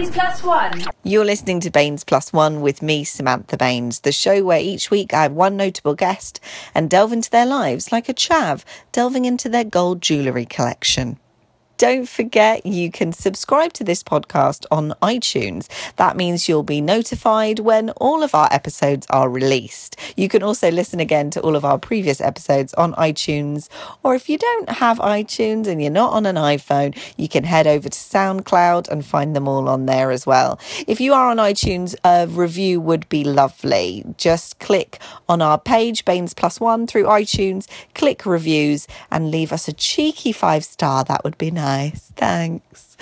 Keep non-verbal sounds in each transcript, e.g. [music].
Baines Plus One. You're listening to Baines Plus One with me, Samantha Baines, the show where each week I have one notable guest and delve into their lives like a chav delving into their gold jewellery collection. Don't forget you can subscribe to this podcast on iTunes. That means you'll be notified when all of our episodes are released. You can also listen again to all of our previous episodes on iTunes. Or if you don't have iTunes and you're not on an iPhone, you can head over to SoundCloud and find them all on there as well. If you are on iTunes, a review would be lovely. Just click on our page, Baines Plus One, through iTunes, click reviews, and leave us a cheeky five star. That would be nice nice. Thanks.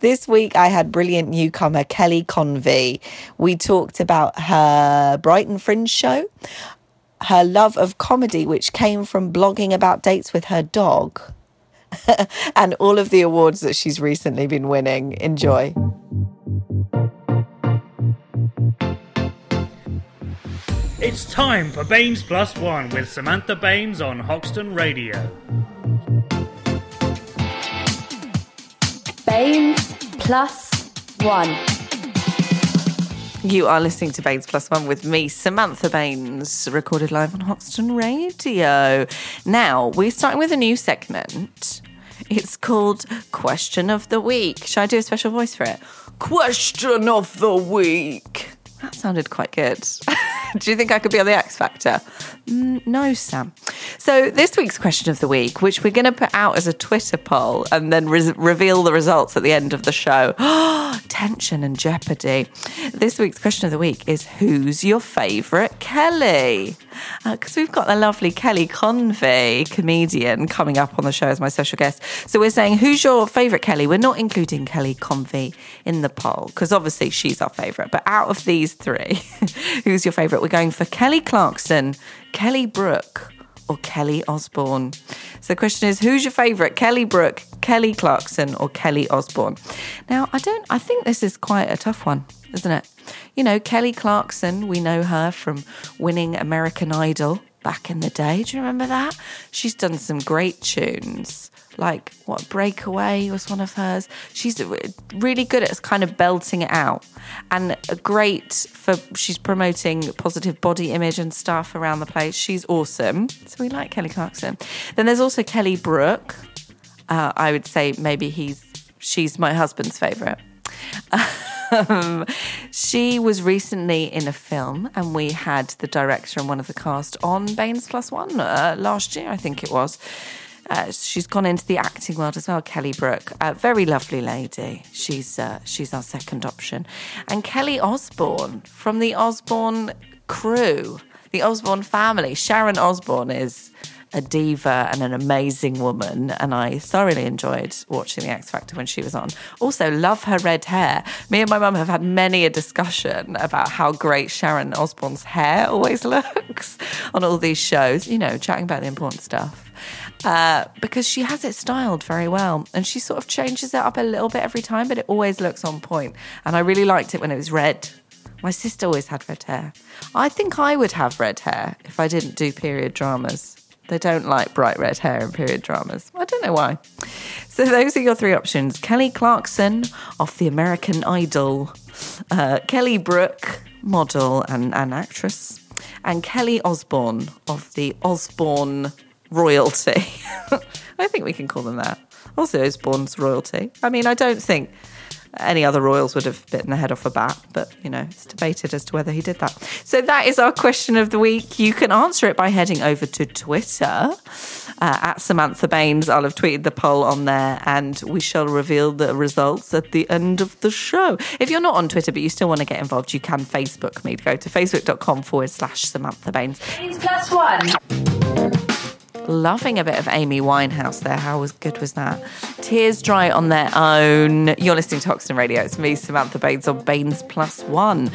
This week I had brilliant newcomer Kelly Convey. We talked about her Brighton Fringe show, her love of comedy, which came from blogging about dates with her dog, [laughs] and all of the awards that she's recently been winning. Enjoy. It's time for Baines Plus One with Samantha Baines on Hoxton Radio. Baines Plus One. You are listening to Baines Plus One with me, Samantha Baines, recorded live on Hoxton Radio. Now, we're starting with a new segment. It's called Question of the Week. Should I do a special voice for it? Question of the Week. That sounded quite good. [laughs] [laughs] do you think I could be on the X Factor? Mm, no, Sam. So, this week's question of the week, which we're going to put out as a Twitter poll and then re- reveal the results at the end of the show. [gasps] Tension and jeopardy. This week's question of the week is Who's your favourite Kelly? Because uh, we've got the lovely Kelly Convey, comedian, coming up on the show as my special guest. So, we're saying, Who's your favourite Kelly? We're not including Kelly Convey in the poll because obviously she's our favourite. But out of these three, [laughs] who's your favourite? We're going for Kelly Clarkson, Kelly Brook, or Kelly Osbourne. So the question is, who's your favourite? Kelly Brook, Kelly Clarkson, or Kelly Osbourne? Now, I don't. I think this is quite a tough one, isn't it? You know, Kelly Clarkson. We know her from winning American Idol back in the day. Do you remember that? She's done some great tunes like what breakaway was one of hers. She's really good at kind of belting it out. And great for she's promoting positive body image and stuff around the place. She's awesome. So we like kelly clarkson. Then there's also kelly brook. Uh, i would say maybe he's she's my husband's favorite. Um, she was recently in a film, and we had the director and one of the cast on Baines Plus One uh, last year, I think it was. Uh, she's gone into the acting world as well. Kelly Brook, uh, very lovely lady. She's uh, she's our second option, and Kelly Osbourne from the Osbourne crew, the Osbourne family. Sharon Osbourne is a diva and an amazing woman, and I thoroughly enjoyed watching The X Factor when she was on. Also, love her red hair. Me and my mum have had many a discussion about how great Sharon Osbourne's hair always [laughs] looks on all these shows, you know, chatting about the important stuff uh, because she has it styled very well and she sort of changes it up a little bit every time, but it always looks on point. And I really liked it when it was red. My sister always had red hair. I think I would have red hair if I didn't do period dramas. They don't like bright red hair in period dramas. I don't know why. So those are your three options: Kelly Clarkson off the American Idol, uh, Kelly Brook, model and, and actress, and Kelly Osbourne of the Osbourne royalty. [laughs] I think we can call them that. Also, Osbourne's royalty. I mean, I don't think any other royals would have bitten the head off a bat, but you know, it's debated as to whether he did that. So that is our question of the week. You can answer it by heading over to Twitter uh, at Samantha Baines. I'll have tweeted the poll on there and we shall reveal the results at the end of the show. If you're not on Twitter but you still want to get involved, you can Facebook me. Go to facebook.com forward slash Samantha Baines. Plus one. Loving a bit of Amy Winehouse there. How was good was that? Tears dry on their own. You're listening to Hoxton Radio. It's me, Samantha Baines on Baines Plus One.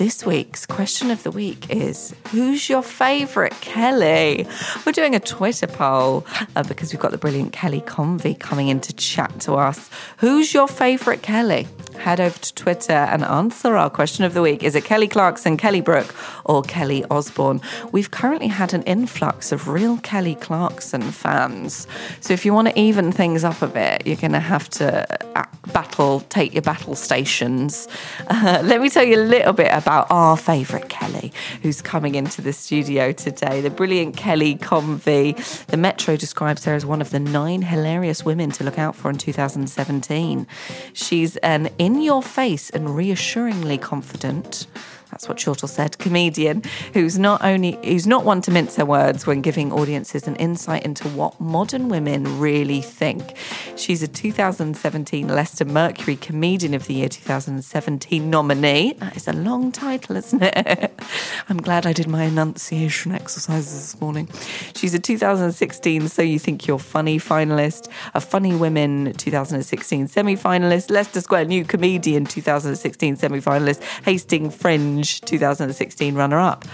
This week's question of the week is Who's your favourite Kelly? We're doing a Twitter poll uh, because we've got the brilliant Kelly Convey coming in to chat to us. Who's your favourite Kelly? head over to Twitter and answer our question of the week. Is it Kelly Clarkson, Kelly Brook, or Kelly Osbourne? We've currently had an influx of real Kelly Clarkson fans. So if you want to even things up a bit, you're going to have to uh, battle, take your battle stations. Uh, [laughs] let me tell you a little bit about our favourite Kelly, who's coming into the studio today. The brilliant Kelly Convey. The Metro describes her as one of the nine hilarious women to look out for in 2017. She's an in your face and reassuringly confident that's what Chortle said, comedian who's not only who's not one to mince her words when giving audiences an insight into what modern women really think. She's a 2017 Leicester Mercury Comedian of the Year 2017 nominee. That is a long title, isn't it? [laughs] I'm glad I did my enunciation exercises this morning. She's a 2016 So You Think You're Funny finalist, a Funny Women 2016 semi-finalist, Leicester Square New Comedian 2016 semi-finalist, Hastings Fringe 2016 runner up.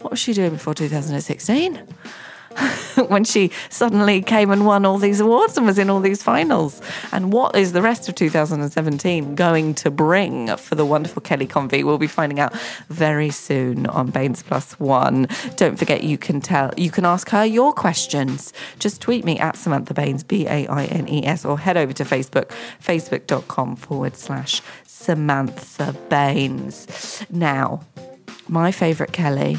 What was she doing before 2016? [laughs] when she suddenly came and won all these awards and was in all these finals. And what is the rest of 2017 going to bring for the wonderful Kelly Convey? We'll be finding out very soon on Baines Plus One. Don't forget you can tell you can ask her your questions. Just tweet me at Samantha Baines, B A I N E S, or head over to Facebook, facebook.com forward slash Samantha Baines. Now, my favourite Kelly.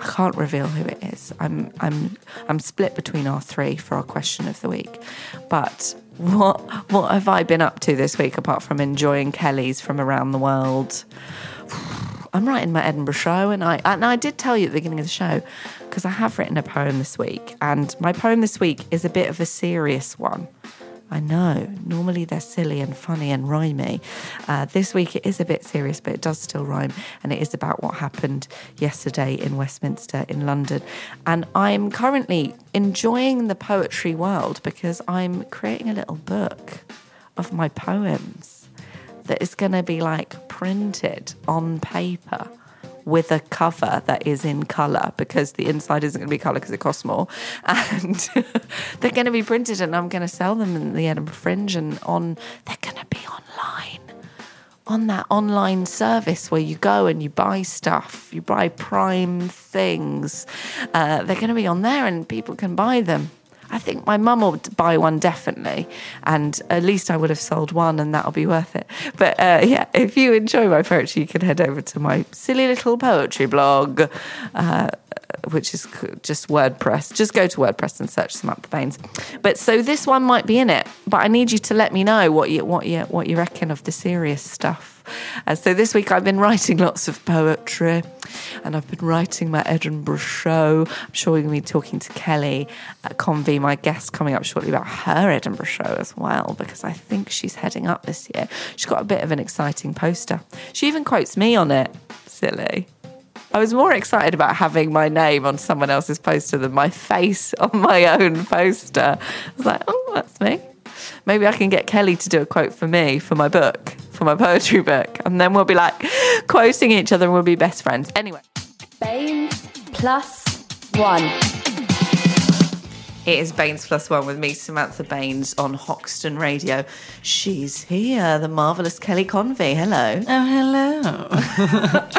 I can't reveal who it is. I'm I'm I'm split between our three for our question of the week. But what what have I been up to this week apart from enjoying Kellys from around the world? [sighs] I'm writing my Edinburgh show, and I and I did tell you at the beginning of the show because I have written a poem this week, and my poem this week is a bit of a serious one. I know. Normally they're silly and funny and rhymey. Uh, this week it is a bit serious, but it does still rhyme, and it is about what happened yesterday in Westminster in London. And I'm currently enjoying the poetry world because I'm creating a little book of my poems that is going to be like printed on paper with a cover that is in colour because the inside isn't going to be colour because it costs more. [laughs] And [laughs] they're going to be printed and I'm going to sell them in the Edinburgh Fringe and on, they're going to be online. On that online service where you go and you buy stuff, you buy prime things, uh, they're going to be on there and people can buy them. I think my mum will buy one definitely, and at least I would have sold one, and that'll be worth it. But uh, yeah, if you enjoy my poetry, you can head over to my silly little poetry blog, uh, which is just WordPress. Just go to WordPress and search Samantha Baines. But so this one might be in it, but I need you to let me know what you what you what you reckon of the serious stuff. Uh, so this week I've been writing lots of poetry and I've been writing my Edinburgh show. I'm sure we're going to be talking to Kelly at Convey, my guest, coming up shortly about her Edinburgh show as well, because I think she's heading up this year. She's got a bit of an exciting poster. She even quotes me on it. Silly. I was more excited about having my name on someone else's poster than my face on my own poster. I was like, oh, that's me. Maybe I can get Kelly to do a quote for me for my book, for my poetry book. And then we'll be like quoting each other and we'll be best friends. Anyway. Baines plus one. It is Baines Plus One with me, Samantha Baines, on Hoxton Radio. She's here, the marvellous Kelly Convey. Hello. Oh, hello.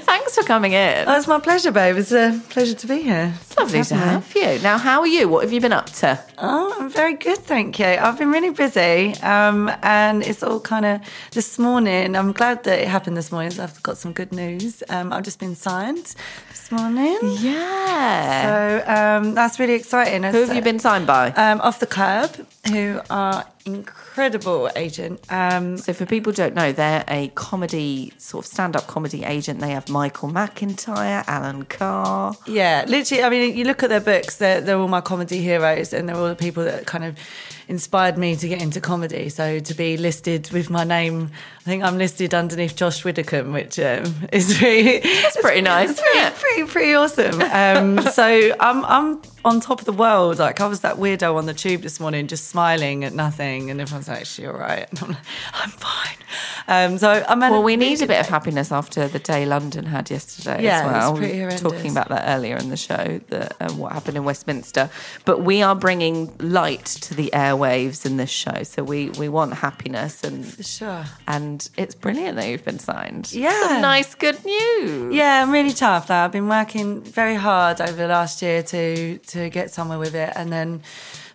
[laughs] Thanks for coming in. Oh, it's my pleasure, babe. It's a pleasure to be here. It's lovely to have you. Now, how are you? What have you been up to? Oh, I'm very good, thank you. I've been really busy, um, and it's all kind of this morning. I'm glad that it happened this morning. So I've got some good news. Um, I've just been signed this morning, Yeah. so um, that's really exciting. Who have you been signed by? Um, Off the Kerb, who are incredible agent. Um, So, for people who don't know, they're a comedy, sort of stand up comedy agent. They have Michael McIntyre, Alan Carr. Yeah, literally. I mean, you look at their books; they're, they're all my comedy heroes, and they're all the people that kind of inspired me to get into comedy. So to be listed with my name, I think I'm listed underneath Josh Widdicombe, which um, [laughs] is really That's pretty nice, It's pretty, pretty, pretty awesome. Um, [laughs] so I'm I'm on top of the world. Like I was that weirdo on the tube this morning, just smiling at nothing, and everyone's like, "She all right?" And I'm like, "I'm fine." Um, so I'm Well, we need a bit of happiness after the day London had yesterday Yeah, as it was pretty We horrendous. talking about that earlier in the show, the, um, what happened in Westminster. But we are bringing light to the airwaves in this show. So we, we want happiness and Sure. and it's brilliant that you've been signed. Yeah. Some nice good news. Yeah, I'm really tough now. I've been working very hard over the last year to to get somewhere with it, and then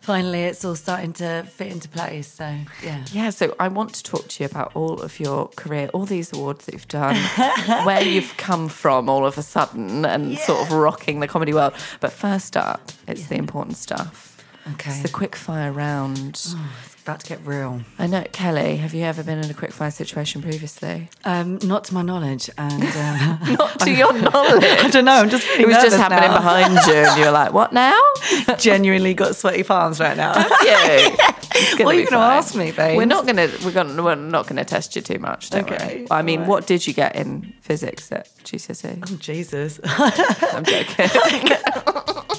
finally it's all starting to fit into place. So yeah. Yeah, so I want to talk to you about all of your career, all these awards that you've done, [laughs] where you've come from all of a sudden and sort of rocking the comedy world. But first up, it's the important stuff. Okay. It's the quick fire round. It's about to get real. I know, Kelly, have you ever been in a quick fire situation previously? Um, not to my knowledge, and uh, [laughs] Not to your [laughs] knowledge. I don't know. I'm just It was just happening behind you, and you were like, "What now?" [laughs] Genuinely got sweaty palms right now. you. It's What are you gonna ask me, babes? We're not gonna. We're gonna. We're not gonna test you too much. Don't Okay, worry. I mean, alright. what did you get in physics at GCSE? Oh, Jesus. I'm joking.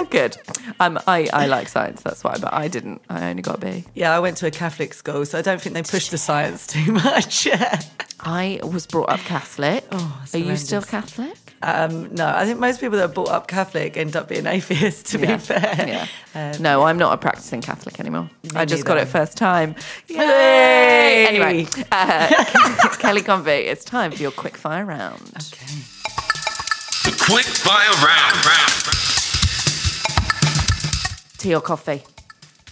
Oh, good. Um, I, I like science, that's why, but I didn't. I only got a B. yeah, I went to a Catholic school, so I don't think they pushed the science [laughs] too much. I was brought up Catholic. Oh, it's Are you still. Catholic? um, no, I think most people that are brought up Catholic end up being [laughs] atheists. To Yeah. be fair. Yeah. Um, no, I'm not a practicing Catholic anymore. I just got it first time. Yay! Yay! Anyway, uh, [laughs] Kelly Convey, it's time for your quick fire round. Okay. The quick fire round. round. Tea or coffee?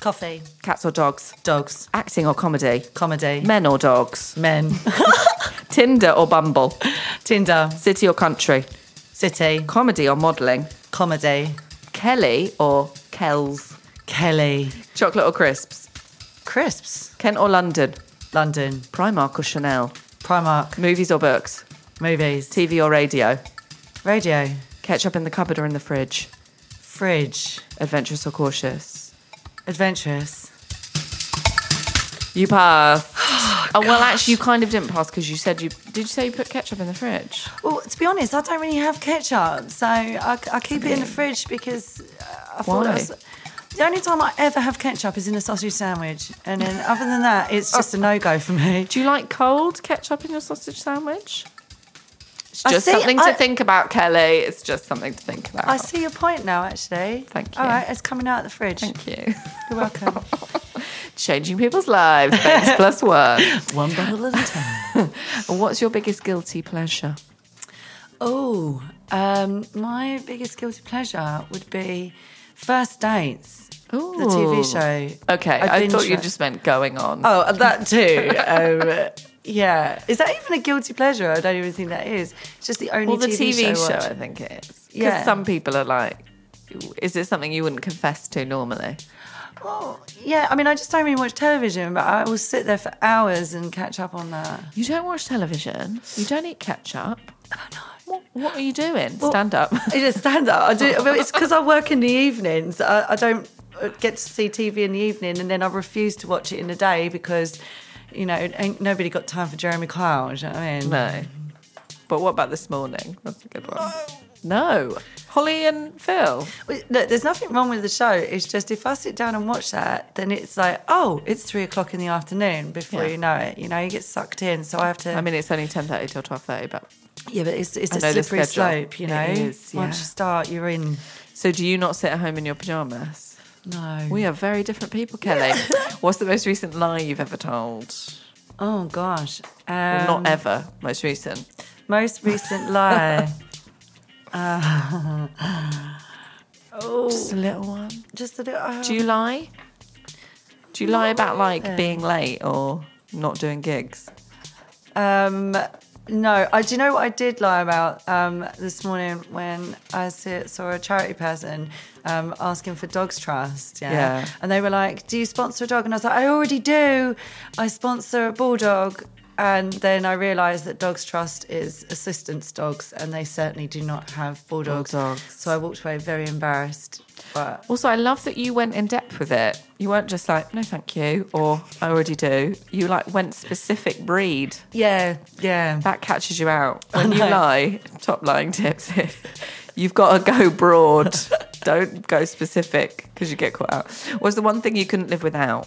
Coffee, Cats or dogs? dogs, Acting or comedy? comedy, Men or dogs? men, [laughs] Tinder or Bumble? Tinder, City or country? city, Comedy or modelling? comedy, Kelly or Kells? Kelly, Chocolate or crisps? crisps, Kent or London? London, Primark or Chanel? Primark, Movies or books? movies, TV or radio? radio, Ketchup in the cupboard or in the fridge? Fridge, Adventurous or cautious? adventurous. You pass. [gasps] Oh, well, actually, you kind of didn't pass because you said you. Did you say you put ketchup in the fridge? Well, to be honest, I don't really have ketchup, so I, I keep it in the fridge because uh, I thought Why? it was. The only time I ever have ketchup is in a sausage sandwich, and then other than that, it's [laughs] just a no go for me. Do you like cold ketchup in your sausage sandwich? It's just see- something I- to think about, Kelly. It's just something to think about. I see your point now, actually. Thank you. All right, it's coming out of the fridge. Thank you. You're welcome. [laughs] Changing people's lives. Thanks [laughs] plus one. One bottle at a time. [laughs] What's your biggest guilty pleasure? Oh, um, my biggest guilty pleasure would be First Dates, the TV show. Okay, I, binge thought you just meant going on. Oh, that too. um, yeah. Is that even a guilty pleasure? I don't even think that is. It's just the only well, the TV, TV, show, I. I think it is. Because Yeah. some people are like, is it something you wouldn't confess to normally? Well, yeah, I mean, I just don't really watch television, but I will sit there for hours and catch up on that. You don't watch television. You don't eat ketchup. [laughs] Oh, What, what are you doing? Stand up. [laughs] I just stand up. I do. Well, it's [laughs] because I work in the evenings. I, I don't get to see TV in the evening, and then I refuse to watch it in the day because, you know, ain't nobody got time for Jeremy Kyle. Do you know what I mean? no. But what about this morning? That's a good one. No. Holly and Phil. Well, Look, there's nothing wrong with the show. It's just if I sit down and watch that, then it's like, oh, it's three o'clock in the afternoon before Yeah. you know it. You know, you get sucked in. So I have to. I mean, it's only 10.30 till 12.30, but... yeah, but it's it's I a know the slippery schedule. slope. You know, It is, once you start, you're in. So do you not sit at home in your pyjamas? No. We are very different people, Kelly. [laughs] What's the most recent lie you've ever told? Oh gosh. Um, not ever. Most recent. Most recent lie. [laughs] uh, [laughs] oh, Just a little one. just a little. uh, Do you lie? Do you lie about like being late or not doing gigs? Um, no, I do you know what I did lie about um, this morning when I saw a charity person um, asking for Dogs Trust. Yeah? Yeah. and they were like, "Do you sponsor a dog?" And I was like, "I already do. I sponsor a bulldog." And then I realised that Dogs Trust is assistance dogs, and they certainly do not have bulldogs. Bulldogs. So I walked away very embarrassed. But Also, I love that you went in depth with it. You weren't just like, no, thank you, or I already do. You like went specific breed. yeah, yeah. That catches you out. When you lie, top lying tips. [laughs] You've got to go broad. [laughs] Don't go specific because you get caught out. Was the one thing you couldn't live without?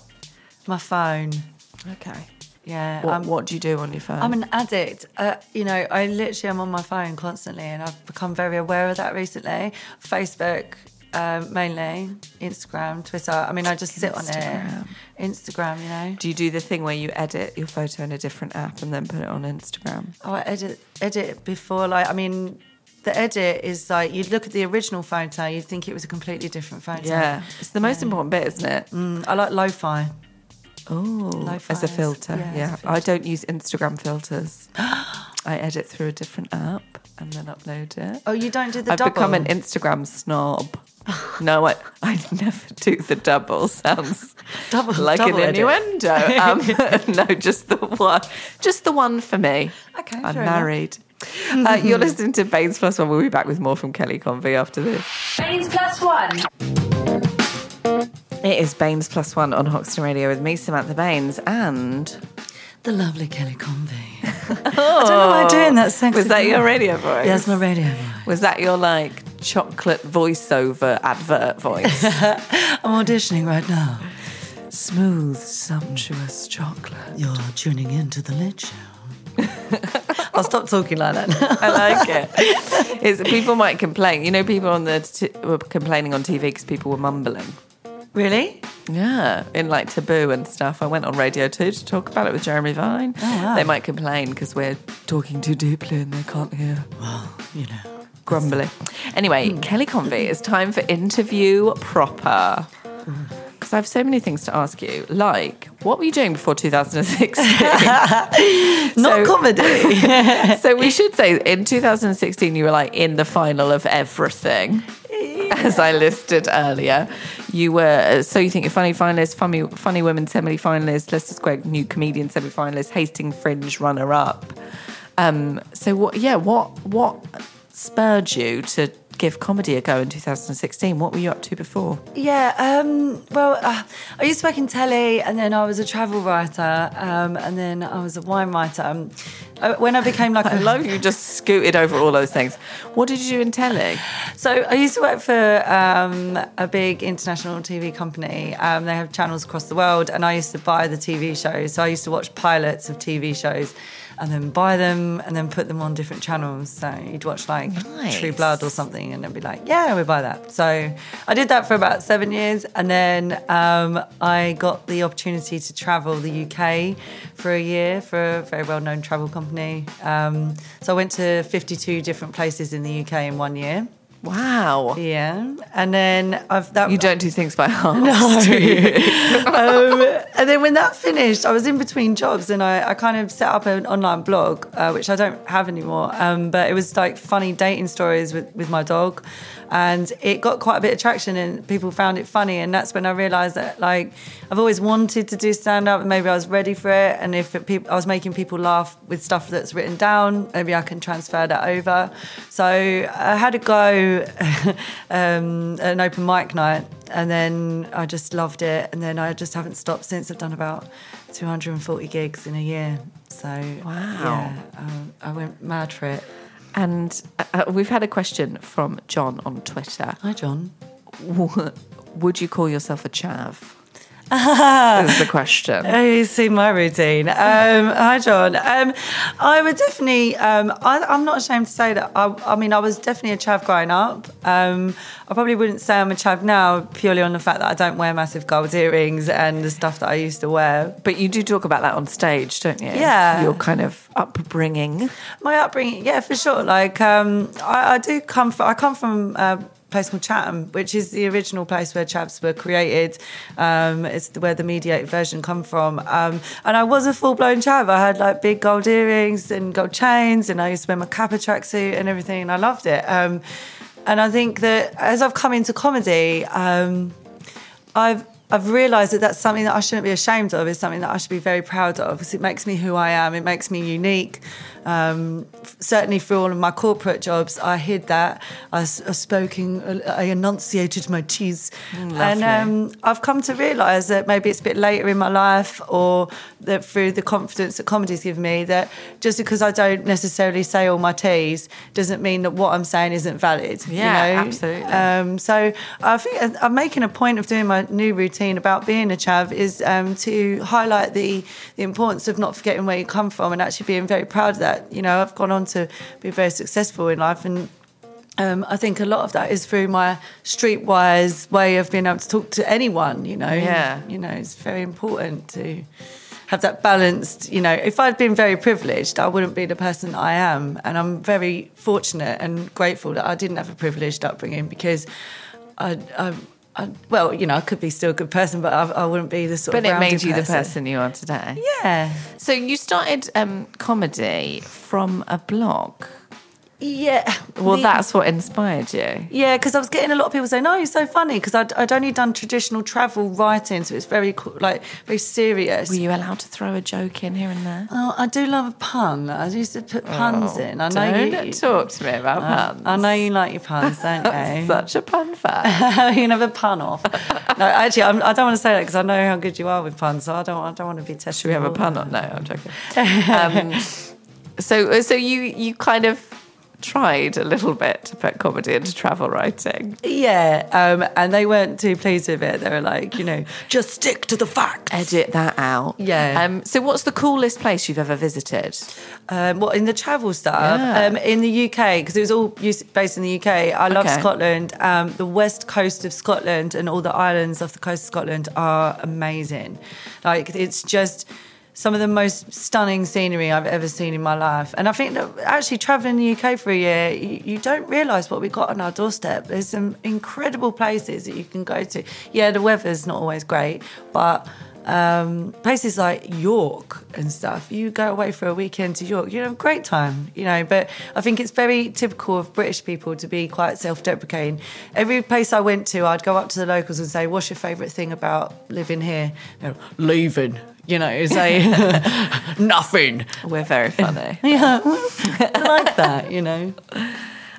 My phone. Okay. Yeah. What, I'm- what do you do on your phone? I'm an addict. Uh, you know, I literally am on my phone constantly, and I've become very aware of that recently. Facebook, um, mainly, Instagram, Twitter. I mean, I just sit on Instagram. it. Instagram, you know. do you do the thing where you edit your photo in a different app and then put it on Instagram? Oh, I edit edit before. Like, I mean, the edit is like you'd look at the original photo, you'd think it was a completely different photo. Yeah, it's the most important bit, isn't it? Mm, I like lo-fi. Oh, as a filter. yeah, Yeah, a I don't use Instagram filters. [gasps] I edit through a different app and then upload it. Oh, you don't do the I've double. become an Instagram snob. [laughs] no, I, I never do the double. Sounds [laughs] Double- like double an innuendo. Um, [laughs] no, just the one, just the one for me. Okay, I'm married. Uh, you're listening to Baines Plus One. We'll be back with more from Kelly Convey after this. Baines Plus One. It is Baines Plus One on Hoxton Radio with me, Samantha Baines, and the lovely Kelly Convey. I don't know why I'm doing that sexy. was that your voice. radio voice? Yeah, my radio voice. Was that your like chocolate voiceover advert voice? [laughs] I'm auditioning right now. Smooth, sumptuous chocolate. You're tuning in to the Late Show. [laughs] I'll stop talking like that. I like it. It's, people might complain. You know, people on the t- were complaining on TV because people were mumbling. really? Yeah, in like Taboo and stuff. I went on Radio 2 to talk about it with Jeremy Vine. Oh, wow. They might complain because we're talking too deeply and they can't hear. Well, you know. Grumbly. Anyway, Hmm. Kelly Convey, it's time for interview proper. Because I have so many things to ask you. Like, what were you doing before 2016? [laughs] [laughs] Not comedy. [laughs] so we should say in 2016 you were like in the final of everything as i listed earlier you were so you think you're funny finalist funny funny women semi finalist leicester square new comedian semi finalist hastings fringe runner up um so what yeah what what spurred you to give comedy a go in 2016 what were you up to before yeah, um, well, uh, I used to work in telly and then I was a travel writer um, and then I was a wine writer. Um, uh, when I became like [laughs] i a love you just scooted over all those things what did you do in telly So I used to work for um, a big international TV company. Um, they have channels across the world, and I used to buy the TV shows. So I used to watch pilots of TV shows, and then buy them, and then put them on different channels. So you'd watch like Nice. True Blood or something, and then be like, "Yeah, we buy that." So I did that for about seven years, and then um, I got the opportunity to travel the UK for a year for a very well-known travel company. Um, so I went to 52 different places in the UK in one year. Wow Yeah, and then I've that. you don't do things by half [laughs] No. do you? [laughs] um, and then when that finished, I was in between jobs, and I, I kind of set up an online blog, uh, which I don't have anymore. Um, but it was like funny dating stories with, with my dog, and it got quite a bit of traction, and people found it funny. And that's when I realised that like I've always wanted to do stand up, and maybe I was ready for it. And if it, peop I was making people laugh with stuff that's written down, maybe I can transfer that over. So I had a go [laughs] um, at an open mic night, and then I just loved it. And then I just haven't stopped since. I've done about 240 gigs in a year. So yeah, um, I went mad for it. And uh, we've had a question from John on Twitter. Hi, John. Would you call yourself a chav? [laughs] is the question. Oh, you see my routine. Um, hi, John. Um, I would definitely. Um, I, I'm not ashamed to say that. I, I mean, I was definitely a chav growing up. Um, I probably wouldn't say I'm a chav now, purely on the fact that I don't wear massive gold earrings and the stuff that I used to wear. But you do talk about that on stage, don't you? Yeah. Your kind of upbringing. My upbringing, yeah, for sure. Like, um, I, I do come from. I come from. Uh, place called Chatham, which is the original place where chavs were created. Um, it's where the mediated version come from. Um, and I was a full blown chav. I had like big gold earrings and gold chains, and I used to wear my Kappa tracksuit and everything, and I loved it. Um, and I think that as I've come into comedy, um, I've I've realised that that's something that I shouldn't be ashamed of. It's something that I should be very proud of because it makes me who I am. It makes me unique. Um, certainly, for all of my corporate jobs, I hid that. I spoke in. I enunciated my T's, and um, I've come to realise that maybe it's a bit later in my life, or that through the confidence that comedy's given me, that just because I don't necessarily say all my T's doesn't mean that what I'm saying isn't valid. Yeah, you know? absolutely. Um, so I think I'm making a point of doing my new routine routine about being a chav is um, to highlight the the importance of not forgetting where you come from and actually being very proud of that. You know, I've gone on to be very successful in life and. Um, I think a lot of that is through my streetwise way of being able to talk to anyone. You know, Yeah. You know, it's very important to have that balanced. You know, if I'd been very privileged, I wouldn't be the person I am, and I'm very fortunate and grateful that I didn't have a privileged upbringing because I. I I, well, you know, I could be still a good person, but I, I wouldn't be the sort But of. it made you the person you are today. Yeah, So you started um, comedy from a blog. Yeah. Well, The- that's what inspired you. Yeah, because I was getting a lot of people saying, "Oh, you're so funny," because I'd, I'd only done traditional travel writing, so it's very like very serious. Were you allowed to throw a joke in here and there? Oh, I do love a pun. I used to put puns in. I know Oh, Don't you. talk to me about puns. I know you like your puns, don't [laughs] you? Such a pun fan. [laughs] you never pun off. [laughs] No, actually, I'm, I don't want to say that because I know how good you are with puns. So I don't. I don't want to be tested. Should we have a pun on? No, I'm joking. Um, so, so you you kind of tried a little bit to put comedy into travel writing. Yeah, um, and they weren't too pleased with it. They were like, you know, just stick to the facts. Edit that out. Yeah. Um, so, what's the coolest place you've ever visited? Um, what in the travel stuff Yeah. um, in the UK because it was all based in the UK. I love Okay. Scotland. Um, the west coast of Scotland and all the islands off the coast of Scotland are amazing. Like it's just some of the most stunning scenery I've ever seen in my life. And I think that actually traveling the UK for a year, you, you don't realise what we've got on our doorstep. There's some incredible places that you can go to. Yeah, the weather's not always great, but um, places like York and stuff. You go away for a weekend to York, you have a great time, you know. But I think it's very typical of British people to be quite self-deprecating. Every place I went to, I'd go up to the locals and say, "What's your favourite thing about living here?" They're, Leaving, you know, say [laughs] nothing. We're very funny. [laughs] Yeah, I like that, you know.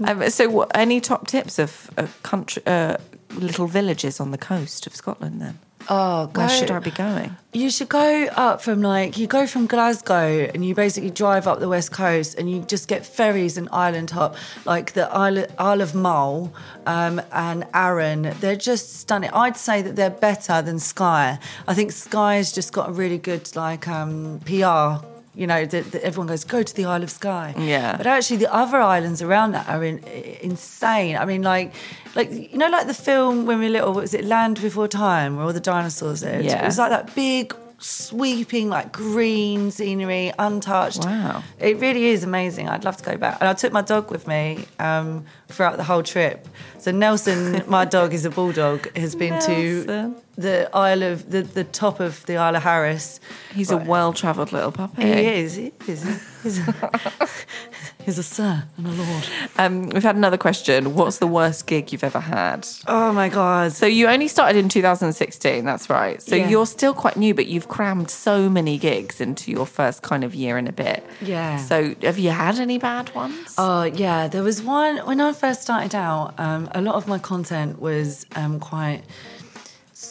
um, so, what, any top tips of, of country, uh, little villages on the coast of Scotland? Then, Oh, where should I be going? You should go up from like you go from Glasgow and you basically drive up the west coast and you just get ferries and island hop like the Isle, Isle of Mull um, and Arran. They're just stunning. I'd say that they're better than Skye. I think Skye's just got a really good like um, PR. You know that, that everyone goes go to the Isle of Skye. Yeah. but actually the other islands around that are in, insane. I mean, like, like you know, like the film when we were little. What was it Land Before Time, where all the dinosaurs lived? Yeah. It was like that big, sweeping, like green scenery, untouched. Wow. It really is amazing. I'd love to go back. And I took my dog with me um, throughout the whole trip. So Nelson, [laughs] my dog, is a bulldog. Has been Nelson. to the Isle of the, the top of the Isle of Harris. He's a well-travelled little puppy. He is. He is. He's a, [laughs] he's a sir and a lord. Um, we've had another question. What's the worst gig you've ever had? Oh my god. So you only started in 2016, that's right. So Yeah. you're still quite new, but you've crammed so many gigs into your first kind of year and a bit. Yeah. So have you had any bad ones? Oh yeah, there was one when I first started out. Um, a lot of my content was um, quite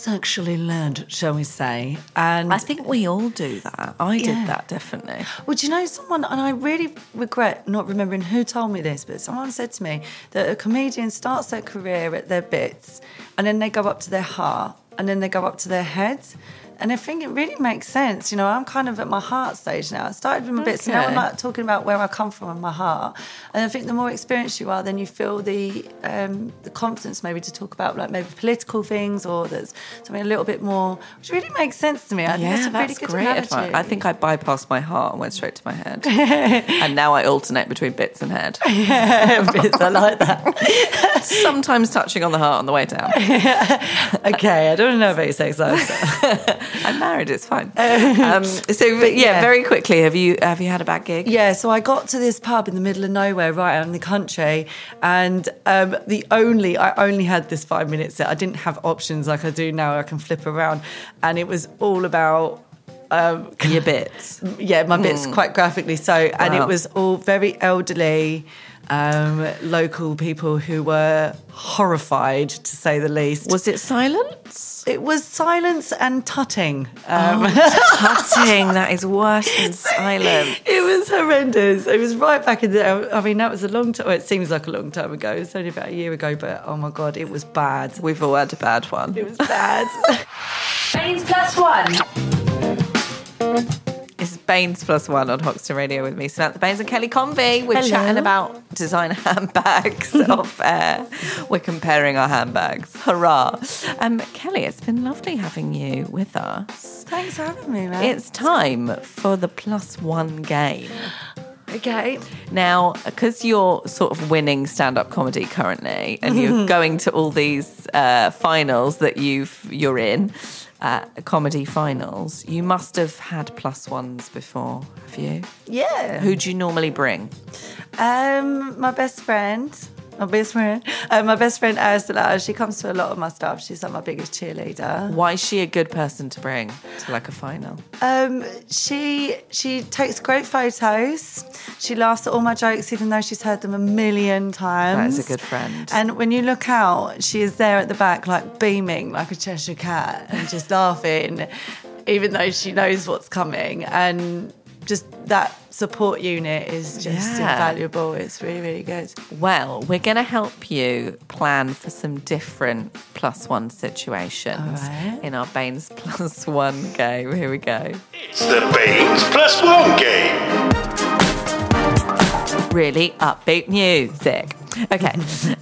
sexually led, shall we say? And I think we all do that. I Yeah. did that definitely. Well, do you know someone, and I really regret not remembering who told me this, but someone said to me that a comedian starts their career at their bits and then they go up to their heart and then they go up to their head. And I think it really makes sense. You know, I'm kind of at my heart stage now. I started with my bits, so now I'm Okay. like talking about where I come from and my heart. And I think the more experienced you are, then you feel the um, the confidence maybe to talk about like maybe political things or there's something a little bit more, which really makes sense to me. I think Yeah, that's a that's really good great analogy. advice. I think I bypassed my heart and went straight to my head. [laughs] and now I alternate between bits and head. [laughs] bits. I like that. [laughs] Sometimes touching on the heart on the way down. Okay, I don't know about your sex life. [laughs] I'm married, it's fine. [laughs] Um, so yeah, yeah. very quickly, have you have you had a bad gig? Yeah, so I got to this pub in the middle of nowhere, right out in the country, and um, the only I only had this five minute set. I didn't have options like I do now. I can flip around, and it was all about um, Your bits. yeah, my bits quite graphically so, and Wow. it was all very elderly, um, local people who were horrified, to say the least. Was it silence? it was silence and tutting. Um, [laughs] Cutting. That is worse than silence. It was horrendous. It was right back in the. I mean, that was a long time. Well, it seems like a long time ago. It's only about a year ago, but oh my god, it was bad. We've all had a bad one. It was bad. [laughs] [laughs] Baines Plus One. It's Baines plus one on Hoxton Radio with me, Samantha Baines and Kelly Convey. We're Hello. chatting about designer [laughs] handbags [laughs] off air. We're comparing our handbags. Hurrah. Um, Kelly, it's been lovely having you with us. Thanks for having me, man. It's time for the plus one game. okay. Now, because you're sort of winning stand-up comedy currently, and you're [laughs] going to all these uh, finals that you've you're in, uh, comedy finals, you must have had plus ones before, have you? Yeah. Who do you normally bring? Um, my best friend. My best friend. Uh, my best friend Ursula. She comes to a lot of my stuff. She's like my biggest cheerleader. Why is she a good person to bring to like a final? Um, she she takes great photos. She laughs at all my jokes, even though she's heard them a million times. That is a good friend. And when you look out, she is there at the back, like beaming like a Cheshire cat, and just laughing, even though she knows what's coming. And just that support unit is just Yeah. invaluable. It's really really good. Well, we're going to help you plan for some different plus one situations All right. in our Baines plus one game. Here we go. It's the Baines Plus One game. really upbeat music. Okay,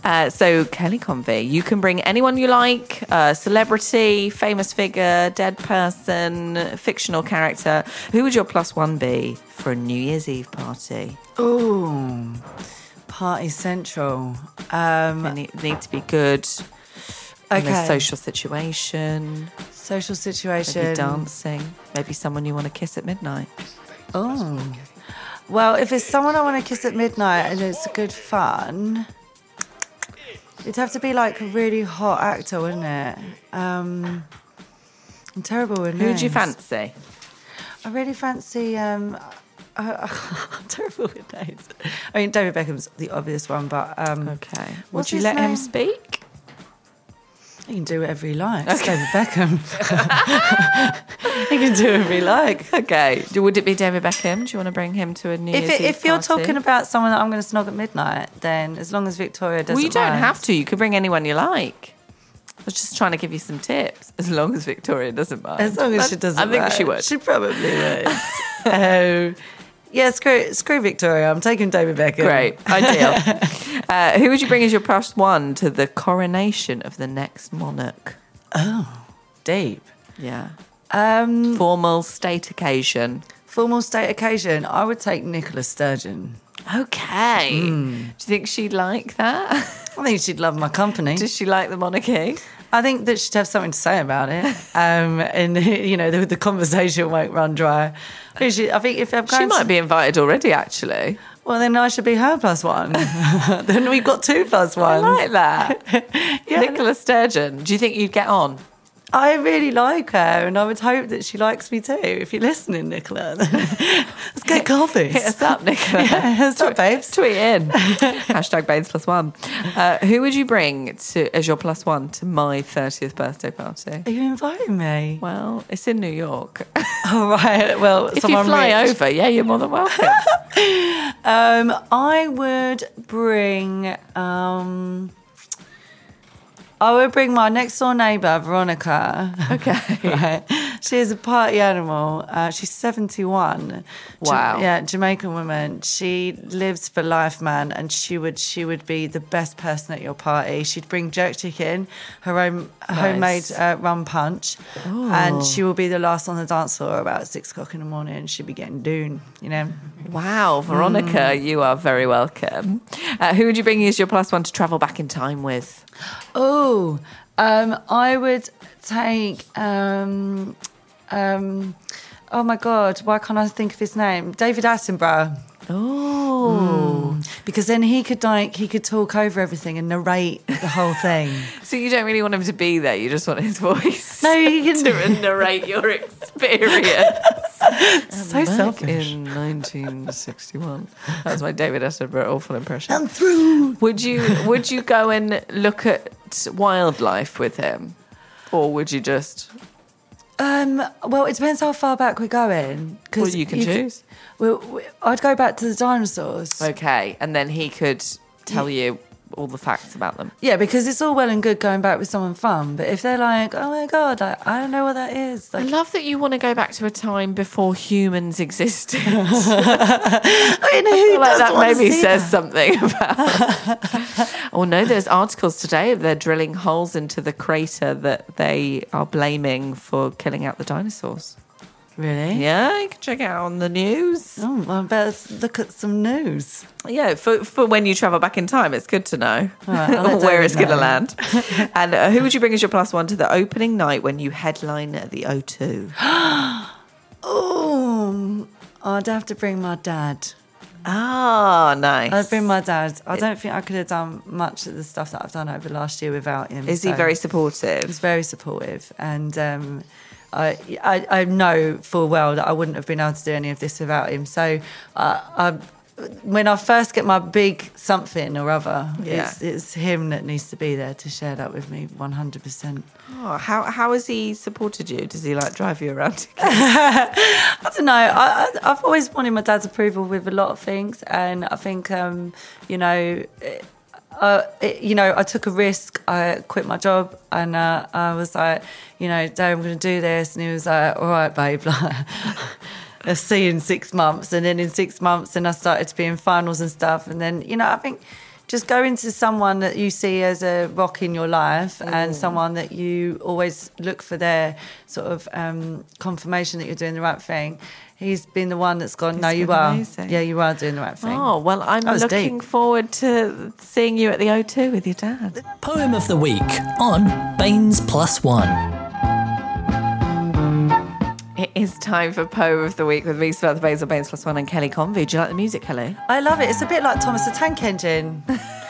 uh, so Kelly Convey, you can bring anyone you like, uh, celebrity, famous figure, dead person, fictional character. Who would your plus one be for a New Year's Eve party? Ooh, party central. Um, They need, need to be good. In a Okay. social situation, social maybe situation. dancing, maybe someone you want to kiss at midnight. Oh. Well, if it's someone I want to kiss at midnight and it's good fun, it'd have to be like a really hot actor, wouldn't it? Um, I'm terrible with names. Who do you fancy? I really fancy. Um, [laughs] uh, I'm [laughs] terrible with names. I mean, David Beckham's the obvious one, but um, Okay. Would you let him speak? He can do whatever he likes. David Beckham. [laughs] he can do whatever he likes. Okay. Would it be David Beckham? Do you want to bring him to a New If, Year's it, if you're party? talking about someone that I'm going to snog at midnight, then as long as Victoria doesn't Well, you don't mind. have to. You can bring anyone you like. I was just trying to give you some tips, as long as Victoria doesn't mind. As long as she doesn't. I think she mind. would. She probably would. [laughs] um, yeah, screw, screw Victoria. I'm taking David Beckham. Great, ideal. [laughs] uh, who would you bring as your plus one to the coronation of the next monarch? Oh, deep. Yeah. Um, Formal state occasion. formal state occasion. I would take Nicola Sturgeon. Okay. Hmm. Do you think she'd like that? I think she'd love my company. Does she like the monarchy? I think that she'd have something to say about it. Um, and [laughs] you know, the, the conversation won't run dry. I think, she, I think if I'm She might to- be invited already, actually. Well, then I should be her plus one. [laughs] then we've got two plus I ones. like that. [laughs] Yeah. Nicola Sturgeon. Do you think you'd get on? I really like her, and I would hope that she likes me too. If you're listening, Nicola, [laughs] let's get coffee. Hit us up, Nicola. [laughs] Yeah, what's up, babes? Tweet in. [laughs] Hashtag Baines plus one. Uh, who would you bring to as your plus one to my 30th birthday party? Are you inviting me? Well, it's in New York. All right. Well, if you fly rich. over, yeah, you're more than welcome. Um, I would bring. Um, I would bring my next door neighbour, Veronica. Okay. [laughs] right. She is a party animal. Uh, she's 71. Ja- Wow. yeah, Jamaican woman. She lives for life, man, and she would she would be the best person at your party. She'd bring jerk chicken, her own homemade uh, rum punch, and she will be the last on the dance floor about six o'clock in the morning. She'd be getting doon, you know. wow, Veronica, you are very welcome. Uh, who would you bring as your plus one to travel back in time with? Oh, um, I would take. Um, um, oh my God, why can't I think of his name? David Attenborough. Oh. Mm. Because then he could like he could talk over everything and narrate the whole thing. [laughs] So you don't really want him to be there, you just want his voice. No, you [laughs] can- to narrate your experience. [laughs] so Back selfish. in 1961. That was my David Attenborough awful impression. I'm through. Would you would you go and look at wildlife with him, or would you just? Um, well, it depends how far back we're going. 'cause Well, you can choose. well, I'd go back to the dinosaurs. Okay, and then he could tell you all the facts about them. Yeah, because it's all well and good going back with someone fun, but if they're like, "Oh my god, I, I don't know what that is," I love that you want to go back to a time before humans existed. [laughs] I mean, [laughs] who I like that maybe says that? something [laughs] about. oh no, there's articles today. They're drilling holes into the crater that they are blaming for killing out the dinosaurs. Really? Yeah, you can check it out on the news. Oh, I better look at some news. Yeah, for, for when you travel back in time, it's good to know right, [laughs] where it's going to land. [laughs] and uh, who would you bring as your plus one to the opening night when you headline at the O2? Oh, [gasps] I'd have to bring my dad. Ah, nice. I'd bring my dad. I don't think I could have done much of the stuff that I've done over the last year without him. Is he very supportive? He's very supportive, and um, I, I I know full well that I wouldn't have been able to do any of this without him. So, uh, I, when I first get my big something or other, Yeah. it's, it's him that needs to be there to share that with me, one hundred percent. Oh, how how has he supported you? Does he like drive you around? [laughs] I don't know. I, I've always wanted my dad's approval with a lot of things, and I think, um, you know, it, uh, it, you know, I took a risk. I quit my job, and uh, I was like, you know, Dad, I'm going to do this, and he was like, all right, babe. [laughs] Let's see you in six months, and then in six months, then I started to be in finals and stuff, and then you know, I think just go into someone that you see as a rock in your life and someone that you always look for their sort of um, confirmation that you're doing the right thing. He's been the one that's gone, no, you been are. amazing. Yeah, you are doing the right thing. Oh well, I'm looking deep. forward to seeing you at the O2 with your dad. Poem of the Week on Baines Plus One. It is time for poem of the week with me, Samantha Baines of Baines Plus One, and Kelly Convey. Do you like the music, Kelly? I love it. It's a bit like Thomas the Tank Engine. [laughs]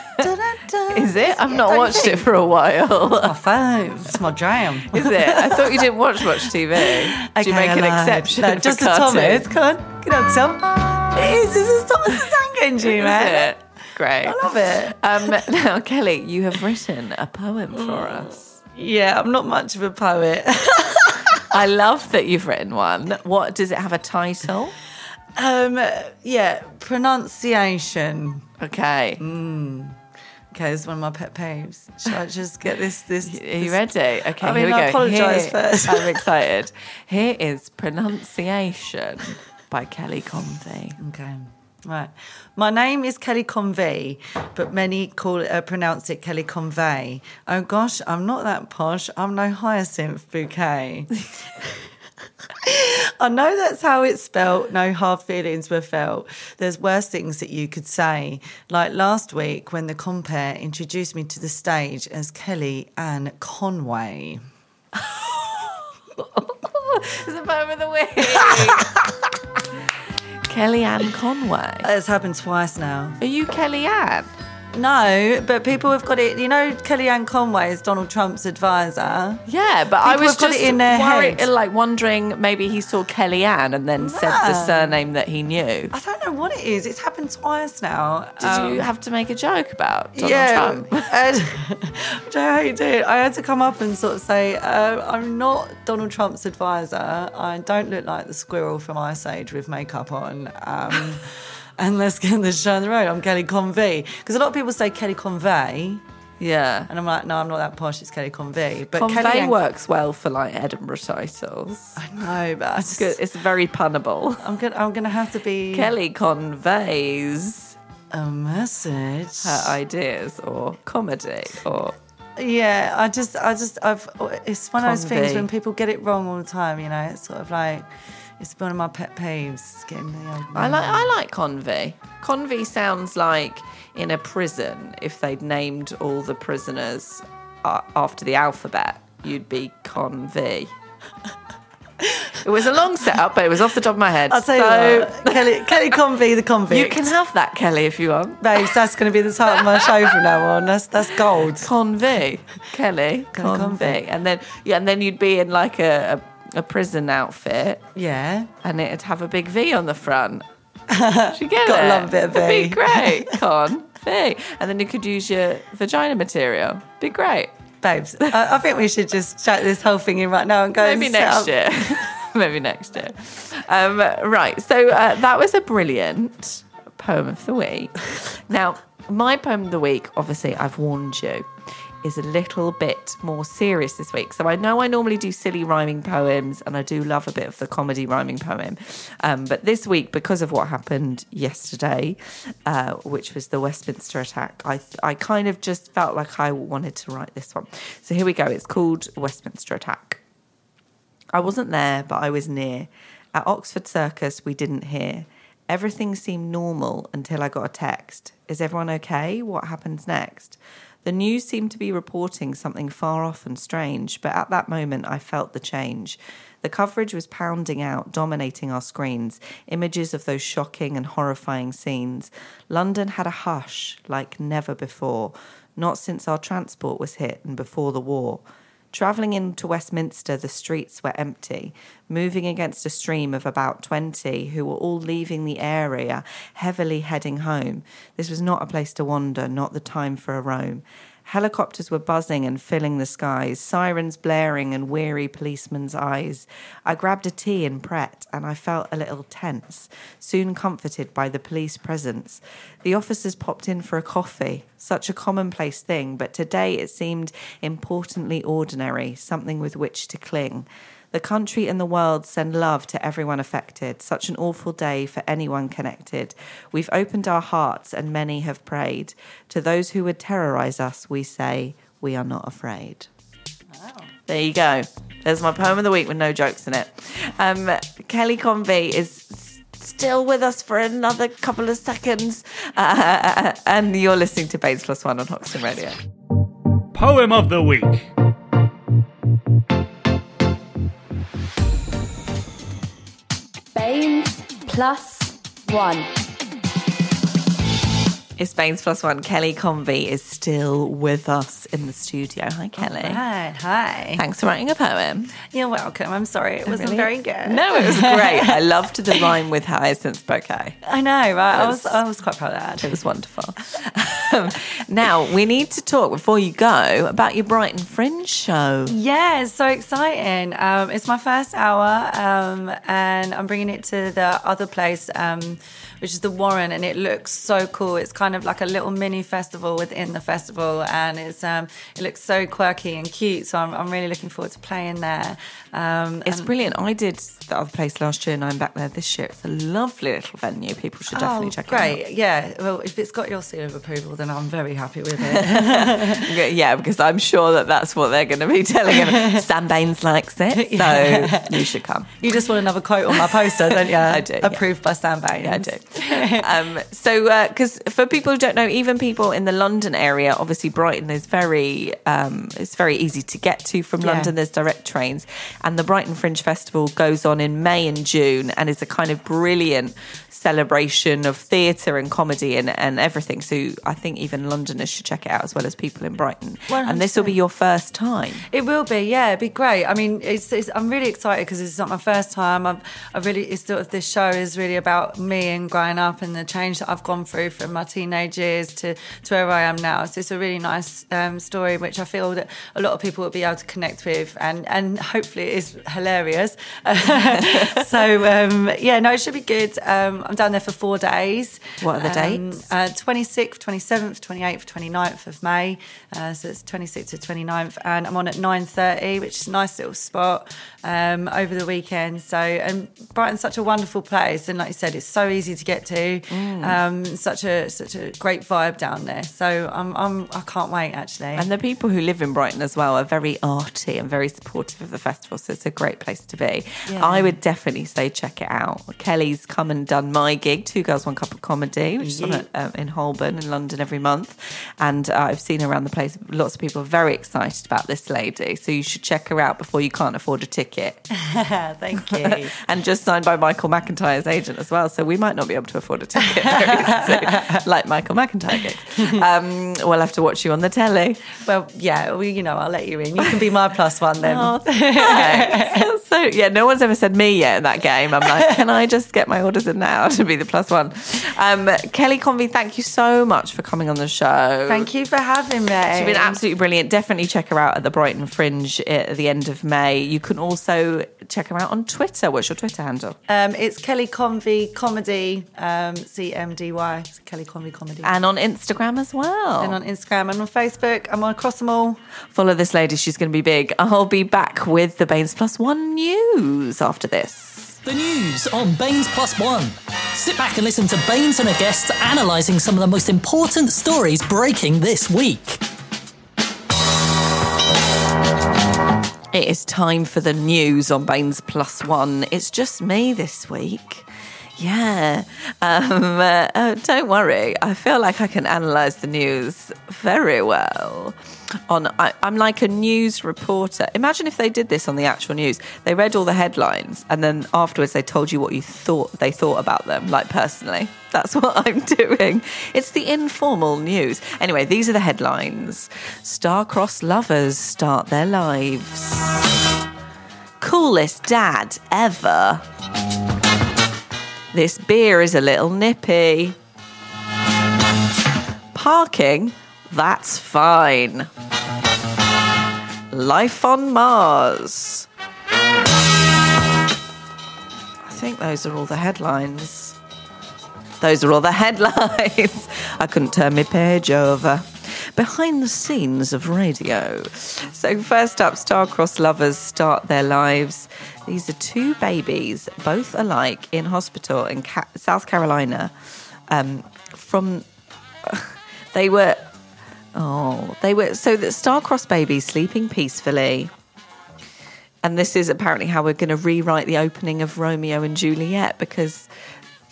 Is it? I've not watched it for a while. My phone. It's my jam. Is it? I thought you didn't watch much TV. Do you Okay, make an I lied. exception? No, for just the cartoons? Thomas. Come on, get on, Tom. It is. This is Thomas the Tank Engine, Is man. it? Great. I love it. Um, now, Kelly, you have written a poem for us. Yeah, I'm not much of a poet. [laughs] I love that you've written one. What does it have a title? um, yeah, pronunciation. Okay. Okay, this is one of my pet peeves. Should I just get this? This? [laughs] Are you this- ready? Okay, I mean, here we I go. apologise Here- first. I'm [laughs] excited. Here is Pronunciation by Kelly Convey. Okay. Right. My name is Kelly Convey, but many call it, uh, pronounce it Kelly Convey. Oh gosh, I'm not that posh. I'm no hyacinth bouquet. [laughs] I know that's how it's spelt. No hard feelings were felt. There's worse things that you could say. Like last week when the compare introduced me to the stage as Kellyanne Conway. [laughs] It's a poem of the week. [laughs] Kellyanne Conway. It's happened twice now. Are you Kellyanne? No, but people have got it. You know, Kellyanne Conway is Donald Trump's advisor. Yeah, but I People was have got just it in their worried, head. like wondering maybe he saw Kellyanne and then said the surname that he knew. I don't know what it is. It's happened twice now. Did Um, you have to make a joke about Donald Trump? [laughs] and, I don't know how you do it. I had to come up and sort of say, uh, I'm not Donald Trump's advisor. I don't look like the squirrel from Ice Age with makeup on. Um, [laughs] [laughs] and let's get this show on the road. I'm Kelly Convey. Because a lot of people say Kelly Convey. Yeah. And I'm like, no, I'm not that posh. It's Kelly Convey. But Convey Kellyanne- works well for like Edinburgh titles. But I just, Good. It's very punnable. I'm gonna, I'm gonna have to be Kelly conveys a message. her ideas or comedy or Yeah, I just, I just, I've. It's one of those things when people get it wrong all the time. You know, it's sort of like it's one of my pet peeves. Getting the old. I like I like convey. Convey sounds like in a prison if they'd named all the prisoners uh, after the alphabet, you'd be convey. it was a long setup, but it was off the top of my head. I'll tell so you what, Kelly, Kelly Convey, the convict. you can have that, Kelly, if you want. babes. That's going to be the title of my show from now on. That's that's gold. Convey, Kelly, Kelly convey, and then yeah, and then you'd be in like a, a prison outfit, Yeah. and it'd have a big V on the front. [laughs] Should you get Gotta it? love a bit of It'd V. Be great. [laughs] Con V, and then you could use your vagina material. Be great. Babes, I, I think we should just chat this whole thing in right now and go Maybe and set next up- year. [laughs] Maybe next year. Um, right. So uh, that was a brilliant poem of the week. Now, my poem of the week, obviously, I've warned you, is a little bit more serious this week. So I know I normally do silly rhyming poems and I do love a bit of the comedy rhyming poem. Um, but this week, because of what happened yesterday, uh, which was the Westminster attack, I, I kind of just felt like I wanted to write this one. So here we go. It's called Westminster Attack. I wasn't there, but I was near. At Oxford Circus, we didn't hear. Everything seemed normal until I got a text. Is everyone okay? What happens next? The news seemed to be reporting something far off and strange, but at that moment I felt the change. The coverage was pounding out, dominating our screens, images of those shocking and horrifying scenes. London had a hush like never before, not since our transport was hit and before the war. Travelling into Westminster, the streets were empty, moving against a stream of about 20 who were all leaving the area, heavily heading home. This was not a place to wander, not the time for a roam. Helicopters were buzzing and filling the skies, sirens blaring and weary policemen's eyes. I grabbed a tea in Pret and I felt a little tense, soon comforted by the police presence. The officers popped in for a coffee, such a commonplace thing, but today it seemed importantly ordinary, something with which to cling. The country and the world send love to everyone affected. Such an awful day for anyone connected. We've opened our hearts and many have prayed. To those who would terrorize us, we say, we are not afraid. There you go. There's my poem of the week with no jokes in it. Um, Kelly Convey is still with us for another couple of seconds. Uh, [laughs] and you're listening to Baines Plus One on Hoxton Radio. Poem of the week. Plus one. It's Baines Plus One. Kelly Convey is still with us in the studio. Hi, Kelly. Hi, hi. Thanks for writing a poem. You're welcome. I'm sorry, it wasn't Really? very good. No, it was great. I [laughs] loved the rhyme with hyacinth bouquet. I know, right? I was, was- I was quite proud of that. It was wonderful. Um, now, we need to talk before you go about your Brighton Fringe show. Yeah, it's so exciting. Um, it's my first hour, um, and I'm bringing it to the other place, um, which is the Warren, and it looks so cool. It's kind of like a little mini festival within the festival, and it's um, it looks so quirky and cute. So I'm, I'm really looking forward to playing there. Um, It's brilliant. I did the other place last year and I'm back there this year. It's a lovely little venue. People should definitely oh, check great. it out. Great, yeah. Well, if it's got your seal of approval, then I'm very happy with it. Yeah, [laughs] Yeah, because I'm sure that that's what they're going to be telling him. [laughs] Sam Baines likes it, so you should come. you just want another quote on my poster, don't you? [laughs] I do, yeah. Approved by Sam Baines. Yeah, I do. um, so, because for people who don't know, even people in the London area, obviously Brighton is very, um, it's very easy to get to from Yeah. London. There's direct trains, and the Brighton Fringe Festival goes on in May and June, and is a kind of brilliant celebration of theatre and comedy and, and everything. So I think even Londoners should check it out as well as people in Brighton. And this will be your first time. It will be, yeah, it'd be great. I mean, it's, it's I'm really excited because it's not my first time. I've, I really, it's sort of this show is really about me and growing up and the change that I've gone through from my teenage years to, to where I am now. So it's a really nice um, story, which I feel that a lot of people will be able to connect with, and and hopefully it is hilarious. [laughs] so um, yeah, no, it should be good. Um, I'm down there for four days. What are the Um, dates? uh, 26th, 27th, 28th, 29th of May. Uh, so it's 26th to 29th. And I'm on at 9.30, which is a nice little spot um, over the weekend. So, and Brighton's such a wonderful place. And like you said, it's so easy to get to. Mm. Um, such a such a great vibe down there. So I'm, I'm, I can't wait, actually. And the people who live in Brighton as well are very arty and very supportive of the festival, so it's a great place to be. Yeah. I would definitely say check it out. Kelly's come and done my gig, Two Girls One Cup of Comedy, which is on Yeah. at, um, in Holborn in London every month, and uh, I've seen around the place. Lots of people are very excited about this lady, so you should check her out before you can't afford a ticket. [laughs] Thank [laughs] you. and just signed by Michael McIntyre's agent as well, so we might not be able to afford a ticket very [laughs] soon, like Michael McIntyre gigs. [laughs] Um, we'll have to watch you on the telly. well, yeah, well, you know, I'll let you in. You can be my plus one then. [laughs] Oh. [laughs] That's so yeah, no one's ever said me yet in that game. I'm like, can I just get my orders in now to be the plus one? Um, Kelly Convey, thank you so much for coming on the show. Thank you for having me. She's been absolutely brilliant. Definitely check her out at the Brighton Fringe at the end of May. You can also check her out on Twitter. What's your Twitter handle? Um, it's Kelly Convey Comedy, um, CMDY. Kelly Convey Comedy. And on Instagram as well. and on Instagram and on Facebook. I'm on across them all. Follow this lady. She's going to be big. I'll be back with the Baines Plus One news after this. The news on Baines Plus One. Sit back and listen to Baines and her guests analysing some of the most important stories breaking this week. It is time for the news on Baines Plus One. It's just me this week. Yeah. Um, [laughs] uh, uh, don't worry. I feel like I can analyse the news very well. On, I, I'm like a news reporter. Imagine if they did this on the actual news. They read all the headlines and then afterwards they told you what you thought they thought about them, like personally. That's [laughs] what I'm doing. It's the informal news. Anyway, these are the headlines. Star-crossed lovers start their lives. Coolest dad ever. This beer is a little nippy. Parking, that's fine. Life on Mars. I think those are all the headlines. Those are all the [laughs] headlines. I couldn't turn my page over. Behind the scenes of radio. So, first up, star-crossed lovers start their lives. These are two babies, both alike, in hospital in Ca- South Carolina. Um, from [laughs] they were, oh, they were so that star-crossed babies sleeping peacefully. And this is apparently how we're going to rewrite the opening of Romeo and Juliet because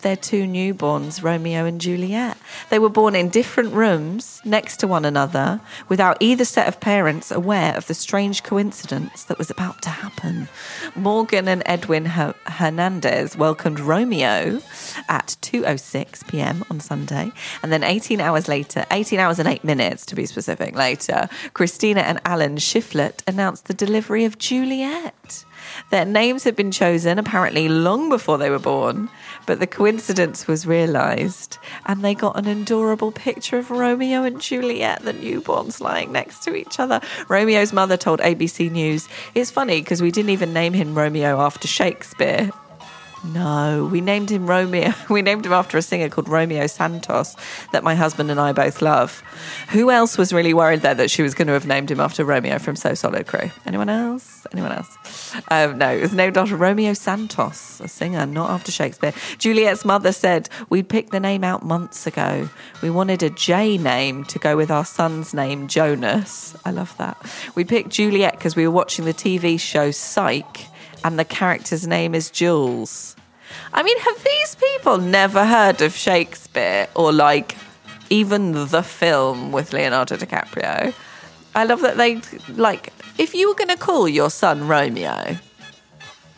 they're two newborns, Romeo and Juliet. They were born in different rooms next to one another without either set of parents aware of the strange coincidence that was about to happen. Morgan and Edwin Her- Hernandez welcomed Romeo at 2:06 p.m. on Sunday, and then 18 hours later, 18 hours and 8 minutes to be specific later, Christina and Alan Shiflett announced the delivery of Juliet. Their names had been chosen apparently long before they were born, but the coincidence was realised, and they got an adorable picture of Romeo and Juliet, the newborns lying next to each other. Romeo's mother told ABC News, It's funny because we didn't even name him Romeo after Shakespeare. No, we named him Romeo. [laughs] We named him after a singer called Romeo Santos that my husband and I both love. Who else was really worried there that she was going to have named him after Romeo from So Solid Crew? Anyone else? Anyone else? Um, no, it was named after Romeo Santos, a singer, not after Shakespeare. Juliet's mother said, We'd picked the name out months ago. We wanted a J name to go with our son's name, Jonas. I love that. We picked Juliet because we were watching the TV show Psych and the character's name is Jules. I mean, have these people never heard of Shakespeare or like even the film with Leonardo DiCaprio? I love that they like if you were going to call your son Romeo,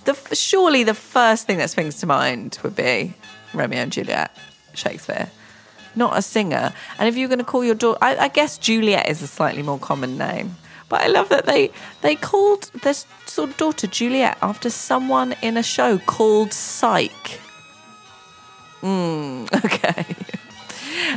the surely the first thing that springs to mind would be Romeo and Juliet, Shakespeare, not a singer. And if you're going to call your daughter, I, I guess Juliet is a slightly more common name. But I love that they they called their sort of daughter Juliet after someone in a show called Psych. Mm, [laughs] okay.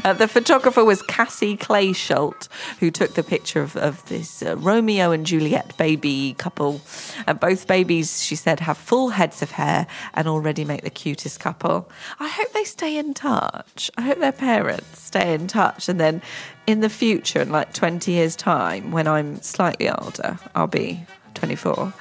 Uh, the photographer was Cassie Clay Schult, who took the picture of, of this uh, Romeo and Juliet baby couple. Uh, both babies, she said, have full heads of hair and already make the cutest couple. I hope they stay in touch. I hope their parents stay in touch. And then in the future, in like 20 years' time, when I'm slightly older, I'll be 24.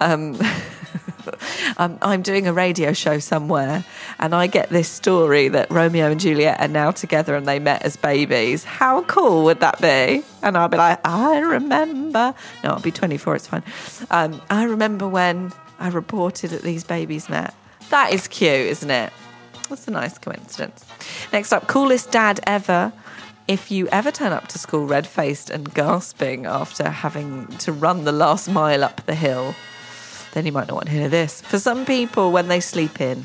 Um, [laughs] [laughs] um, I'm doing a radio show somewhere, and I get this story that Romeo and Juliet are now together and they met as babies. How cool would that be? And I'll be like, I remember. No, I'll be 24. It's fine. Um, I remember when I reported that these babies met. That is cute, isn't it? That's a nice coincidence. Next up, coolest dad ever. If you ever turn up to school red faced and gasping after having to run the last mile up the hill, then you might not want to hear this. For some people, when they sleep in,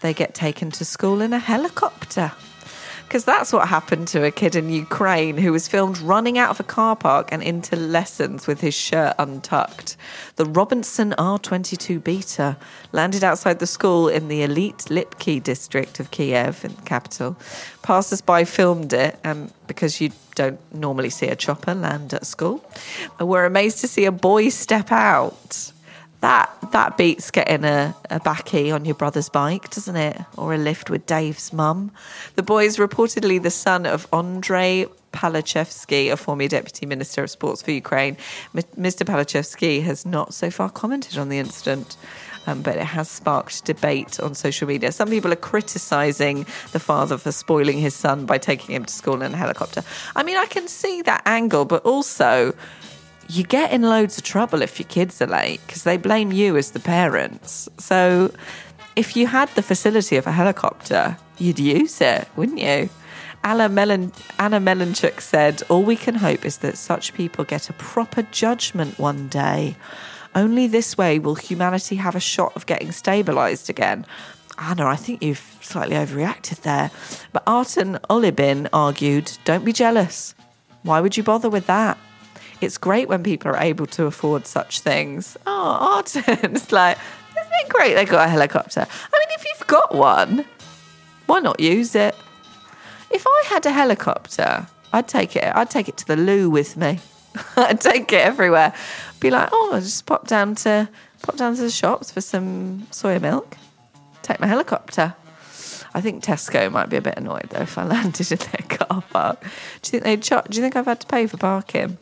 they get taken to school in a helicopter. Because that's what happened to a kid in Ukraine who was filmed running out of a car park and into lessons with his shirt untucked. The Robinson R22 Beta landed outside the school in the elite Lipki district of Kiev, in the capital. Passers by filmed it, and because you don't normally see a chopper land at school, were amazed to see a boy step out. That that beats getting a, a backy on your brother's bike, doesn't it? Or a lift with Dave's mum. The boy is reportedly the son of Andrei Palachevsky, a former deputy minister of sports for Ukraine. M- Mr. Palachevsky has not so far commented on the incident. Um, but it has sparked debate on social media. Some people are criticising the father for spoiling his son by taking him to school in a helicopter. I mean, I can see that angle, but also you get in loads of trouble if your kids are late because they blame you as the parents. So if you had the facility of a helicopter, you'd use it, wouldn't you? Anna, Melan- Anna Melanchuk said, All we can hope is that such people get a proper judgment one day. Only this way will humanity have a shot of getting stabilised again. Anna, I think you've slightly overreacted there. But Arten Olibin argued, Don't be jealous. Why would you bother with that? It's great when people are able to afford such things. Oh, Arten. [laughs] It's like, isn't it great they got a helicopter? I mean, if you've got one, why not use it? If I had a helicopter, I'd take it. I'd take it to the loo with me. [laughs] I'd take it everywhere. Be like, oh, I'll just pop down to pop down to the shops for some soya milk. Take my helicopter. I think Tesco might be a bit annoyed though if I [laughs] landed in their car park. Do you think they'd charge? Do you think I've had to pay for parking?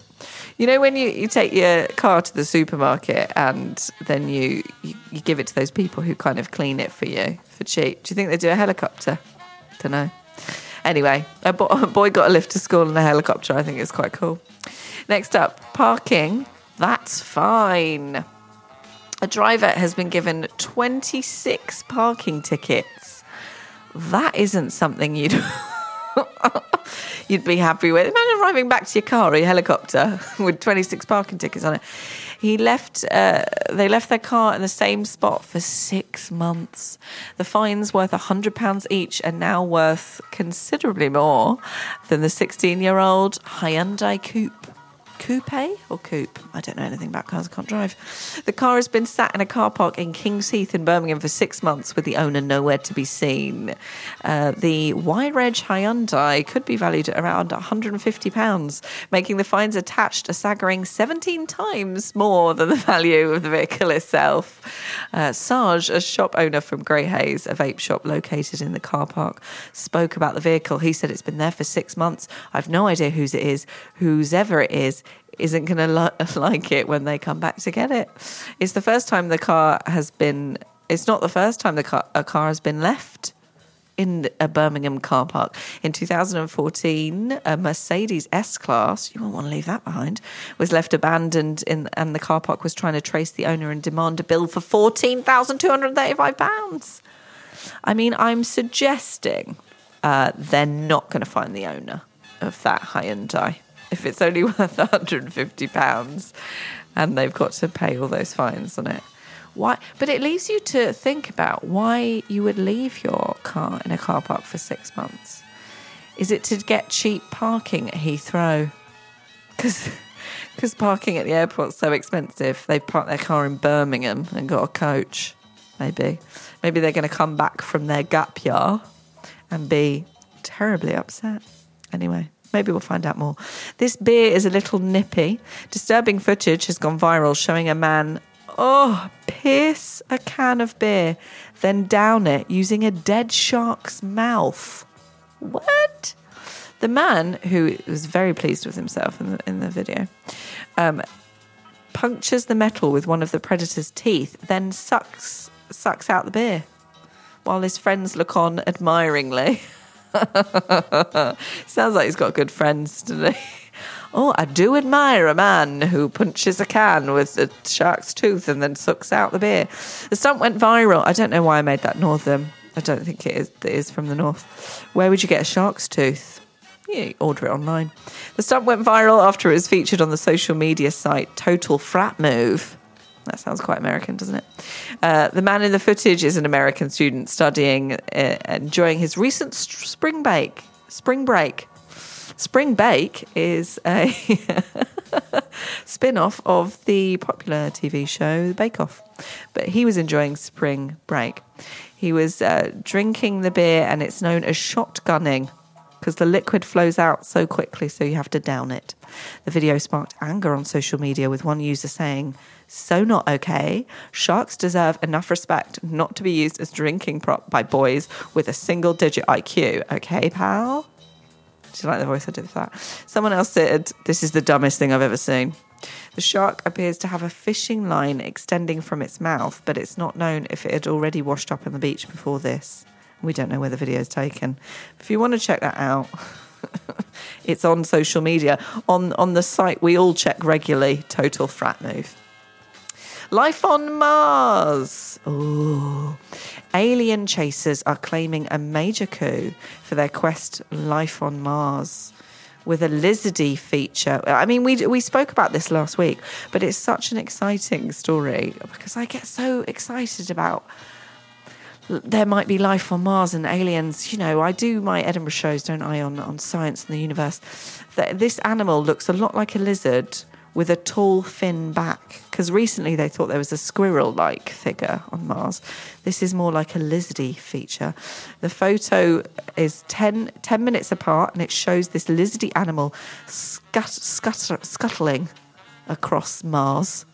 You know when you, you take your car to the supermarket and then you, you you give it to those people who kind of clean it for you for cheap. Do you think they do a helicopter? Don't know. Anyway, a, bo- a boy got a lift to school in a helicopter. I think it's quite cool. Next up, parking. That's fine. A driver has been given 26 parking tickets. That isn't something you'd [laughs] you'd be happy with. Imagine arriving back to your car or your helicopter [laughs] with 26 parking tickets on it. He left. Uh, they left their car in the same spot for six months. The fines worth hundred pounds each, are now worth considerably more than the 16-year-old Hyundai Coupe. Coupe or coupe? I don't know anything about cars. I can't drive. The car has been sat in a car park in King's Heath in Birmingham for six months with the owner nowhere to be seen. Uh, the Y-Reg Hyundai could be valued at around £150, making the fines attached a staggering 17 times more than the [laughs] value of the vehicle itself. Uh, Sarge, a shop owner from Greyhaze, a vape shop located in the car park, spoke about the vehicle. He said it's been there for six months. I've no idea whose it is. Whose ever it is isn't going [laughs] to li- like it when they come back to get it. It's the first time the car has been. It's not the first time the car, a car has been left in a Birmingham car park. In 2014, a Mercedes S Class, you won't want to leave that behind, was left abandoned in, and the car park was trying to trace the owner and demand a bill for £14,235. I mean, I'm suggesting uh, they're not going to find the owner of that Hyundai if it's only [laughs] worth 150 pounds and they've got to pay all those fines on it. Why? But it leaves you to think about why you would leave your car in a car park for six months. Is it to get cheap parking at Heathrow? Because [laughs] parking at the airport's so expensive. They've parked their car in Birmingham and got a coach. Maybe. Maybe they're going to come back from their gap year and be terribly upset. Anyway, maybe we'll find out more. This beer is a little nippy. Disturbing footage has gone viral showing a man, oh, pierce a can of beer, then down it using a dead shark's mouth. What? The man, who was very pleased with himself in the, in the video, um, punctures the metal with one of the predator's teeth, then sucks sucks out the beer, while his friends look on admiringly. [laughs] [laughs] Sounds like he's got good friends today. [laughs] Oh, I do admire a man who punches a can with a shark's tooth and then sucks out the beer. The stunt went viral. I don't know why I made that northern. I don't think it is, it is from the north. Where would you get a shark's tooth? Yeah, order it online. The stunt went viral after it was featured on the social media site Total Frat Move. That sounds quite American, doesn't it? Uh, the man in the footage is an American student studying, uh, enjoying his recent spring break Spring Break. Spring Bake is a [laughs] spin off of the popular TV show Bake Off. But he was enjoying Spring Break. He was uh, drinking the beer, and it's known as shotgunning because the liquid flows out so quickly, so you have to down it. The video sparked anger on social media, with one user saying, So not okay. Sharks deserve enough respect not to be used as drinking prop by boys with a single digit IQ. Okay, pal? Do you like the voice I did for that? Someone else said, This is the dumbest thing I've ever seen. The shark appears to have a fishing line extending from its mouth, but it's not known if it had already washed up on the beach before this. We don't know where the video is taken. If you want to check that out, [laughs] it's on social media. On on the site we all check regularly, Total Frat Move. Life on Mars. Ooh. Alien chasers are claiming a major coup for their quest Life on Mars with a lizardy feature. I mean, we we spoke about this last week, but it's such an exciting story because I get so excited about there might be life on Mars and aliens. You know, I do my Edinburgh shows, don't I, on, on science and the universe. This animal looks a lot like a lizard with a tall, thin back. Because recently they thought there was a squirrel like figure on Mars. This is more like a lizardy feature. The photo is 10, 10 minutes apart and it shows this lizardy animal scut, scut, scuttling across Mars.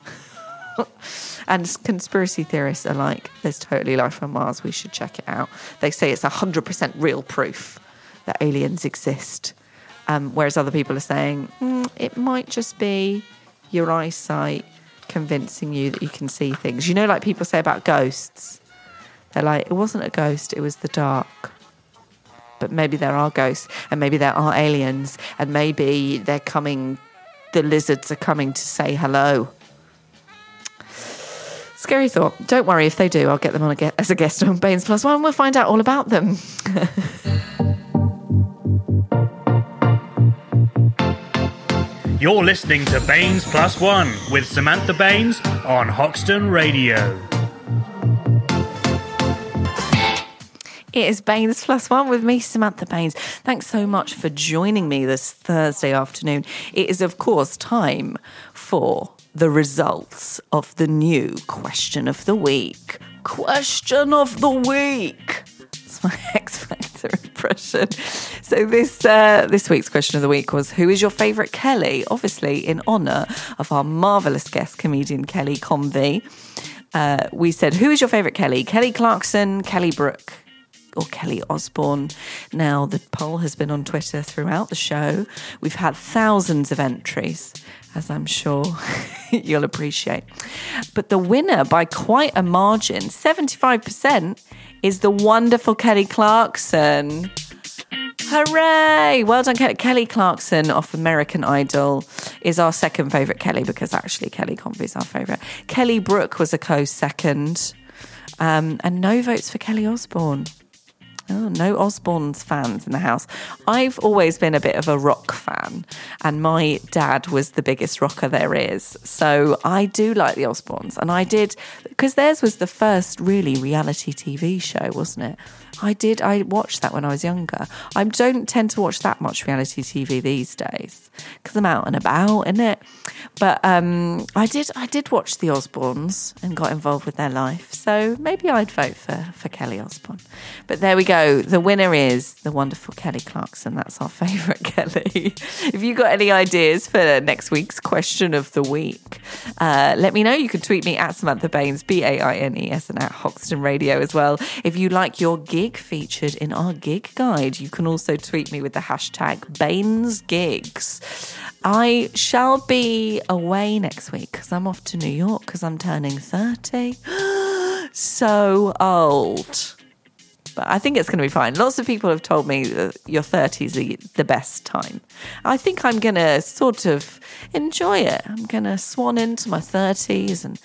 [laughs] and conspiracy theorists are like, there's totally life on Mars. We should check it out. They say it's 100% real proof that aliens exist. Um, whereas other people are saying mm, it might just be your eyesight convincing you that you can see things. You know, like people say about ghosts. They're like, it wasn't a ghost, it was the dark. But maybe there are ghosts, and maybe there are aliens, and maybe they're coming, the lizards are coming to say hello. Scary thought. Don't worry if they do. I'll get them on a as a guest on Baines Plus One. We'll find out all about them. [laughs] You're listening to Baines Plus One with Samantha Baines on Hoxton Radio. It is Baines Plus One with me, Samantha Baines. Thanks so much for joining me this Thursday afternoon. It is, of course, time for the results of the new question of the week. Question of the week. It's my [laughs] X Factor impression. So this uh, this week's question of the week was: Who is your favourite Kelly? Obviously, in honour of our marvellous guest comedian Kelly Convey. Uh, we said, Who is your favourite Kelly? Kelly Clarkson, Kelly Brook, or Kelly Osbourne. Now, the poll has been on Twitter throughout the show. We've had thousands of entries, as I'm sure [laughs] you'll appreciate. But the winner by quite a margin, 75%, is the wonderful Kelly Clarkson. Hooray! Well done, Kelly. Kelly Clarkson off American Idol is our second favourite Kelly because actually Kelly Convey is our favourite. Kelly Brook was a close second. Um, and no votes for Kelly Osbourne. Oh, no Osbourne's fans in the house. I've always been a bit of a rock fan, and my dad was the biggest rocker there is. So I do like the Osbournes, and I did because theirs was the first really reality TV show, wasn't it? I did. I watched that when I was younger. I don't tend to watch that much reality TV these days because I'm out and about, in it. But um, I did. I did watch the Osbournes and got involved with their life. So maybe I'd vote for for Kelly Osbourne. But there we go. The winner is the wonderful Kelly Clarkson. That's our [laughs] favourite Kelly. if you got any ideas for next week's question of the week, uh, let me know. You can tweet me at Samantha Baines, B A I N E S, and at Hoxton Radio as well. If you like your gig featured in our gig guide, you can also tweet me with the hashtag Baines Gigs. I shall be away next week because I'm off to New York because I'm turning 30. [gasps] so old. But I think it's going to be fine. Lots of people have told me that your 30s are the best time. I think I'm going to sort of enjoy it. I'm going to swan into my 30s and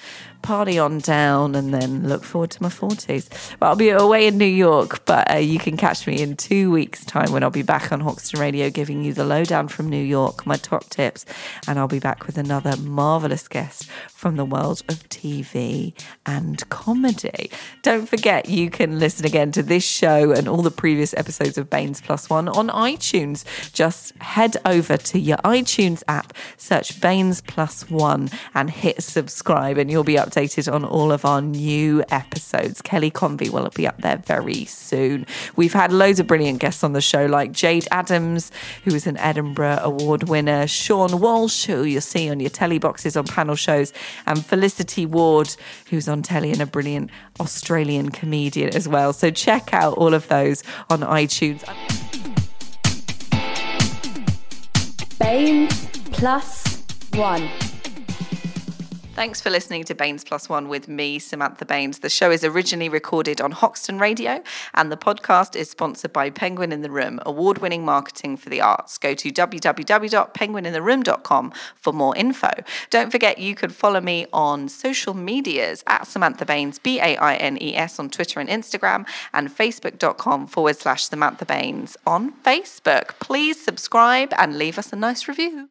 party on down, and then look forward to my 40s. But I'll be away in New York, but uh, you can catch me in two weeks' time when I'll be back on Hoxton Radio giving you the lowdown from New York, my top tips, and I'll be back with another marvellous guest from the world of TV and comedy. Don't forget, you can listen again to this show and all the previous episodes of Baines Plus One on iTunes. Just head over to your iTunes app, search Baines Plus One, and hit subscribe, and you'll be updated on all of our new episodes. Kelly Convey will be up there very soon. We've had loads of brilliant guests on the show, like Jayde Adams, who is an Edinburgh Award winner, Sean Walsh, who you'll see on your telly boxes on panel shows, and Felicity Ward, who's on telly and a brilliant Australian comedian as well. So check out all of those on iTunes. Baines plus one. Thanks for listening to Baines Plus One with me, Samantha Baines. The show is originally recorded on Hoxton Radio, and the podcast is sponsored by Penguin in the Room, award winning marketing for the arts. Go to www.penguinintheroom.com for more info. Don't forget you could follow me on social medias at Samantha Baines, B A I N E S, on Twitter and Instagram, and facebook.com forward slash Samantha Baines on Facebook. Please subscribe and leave us a nice review.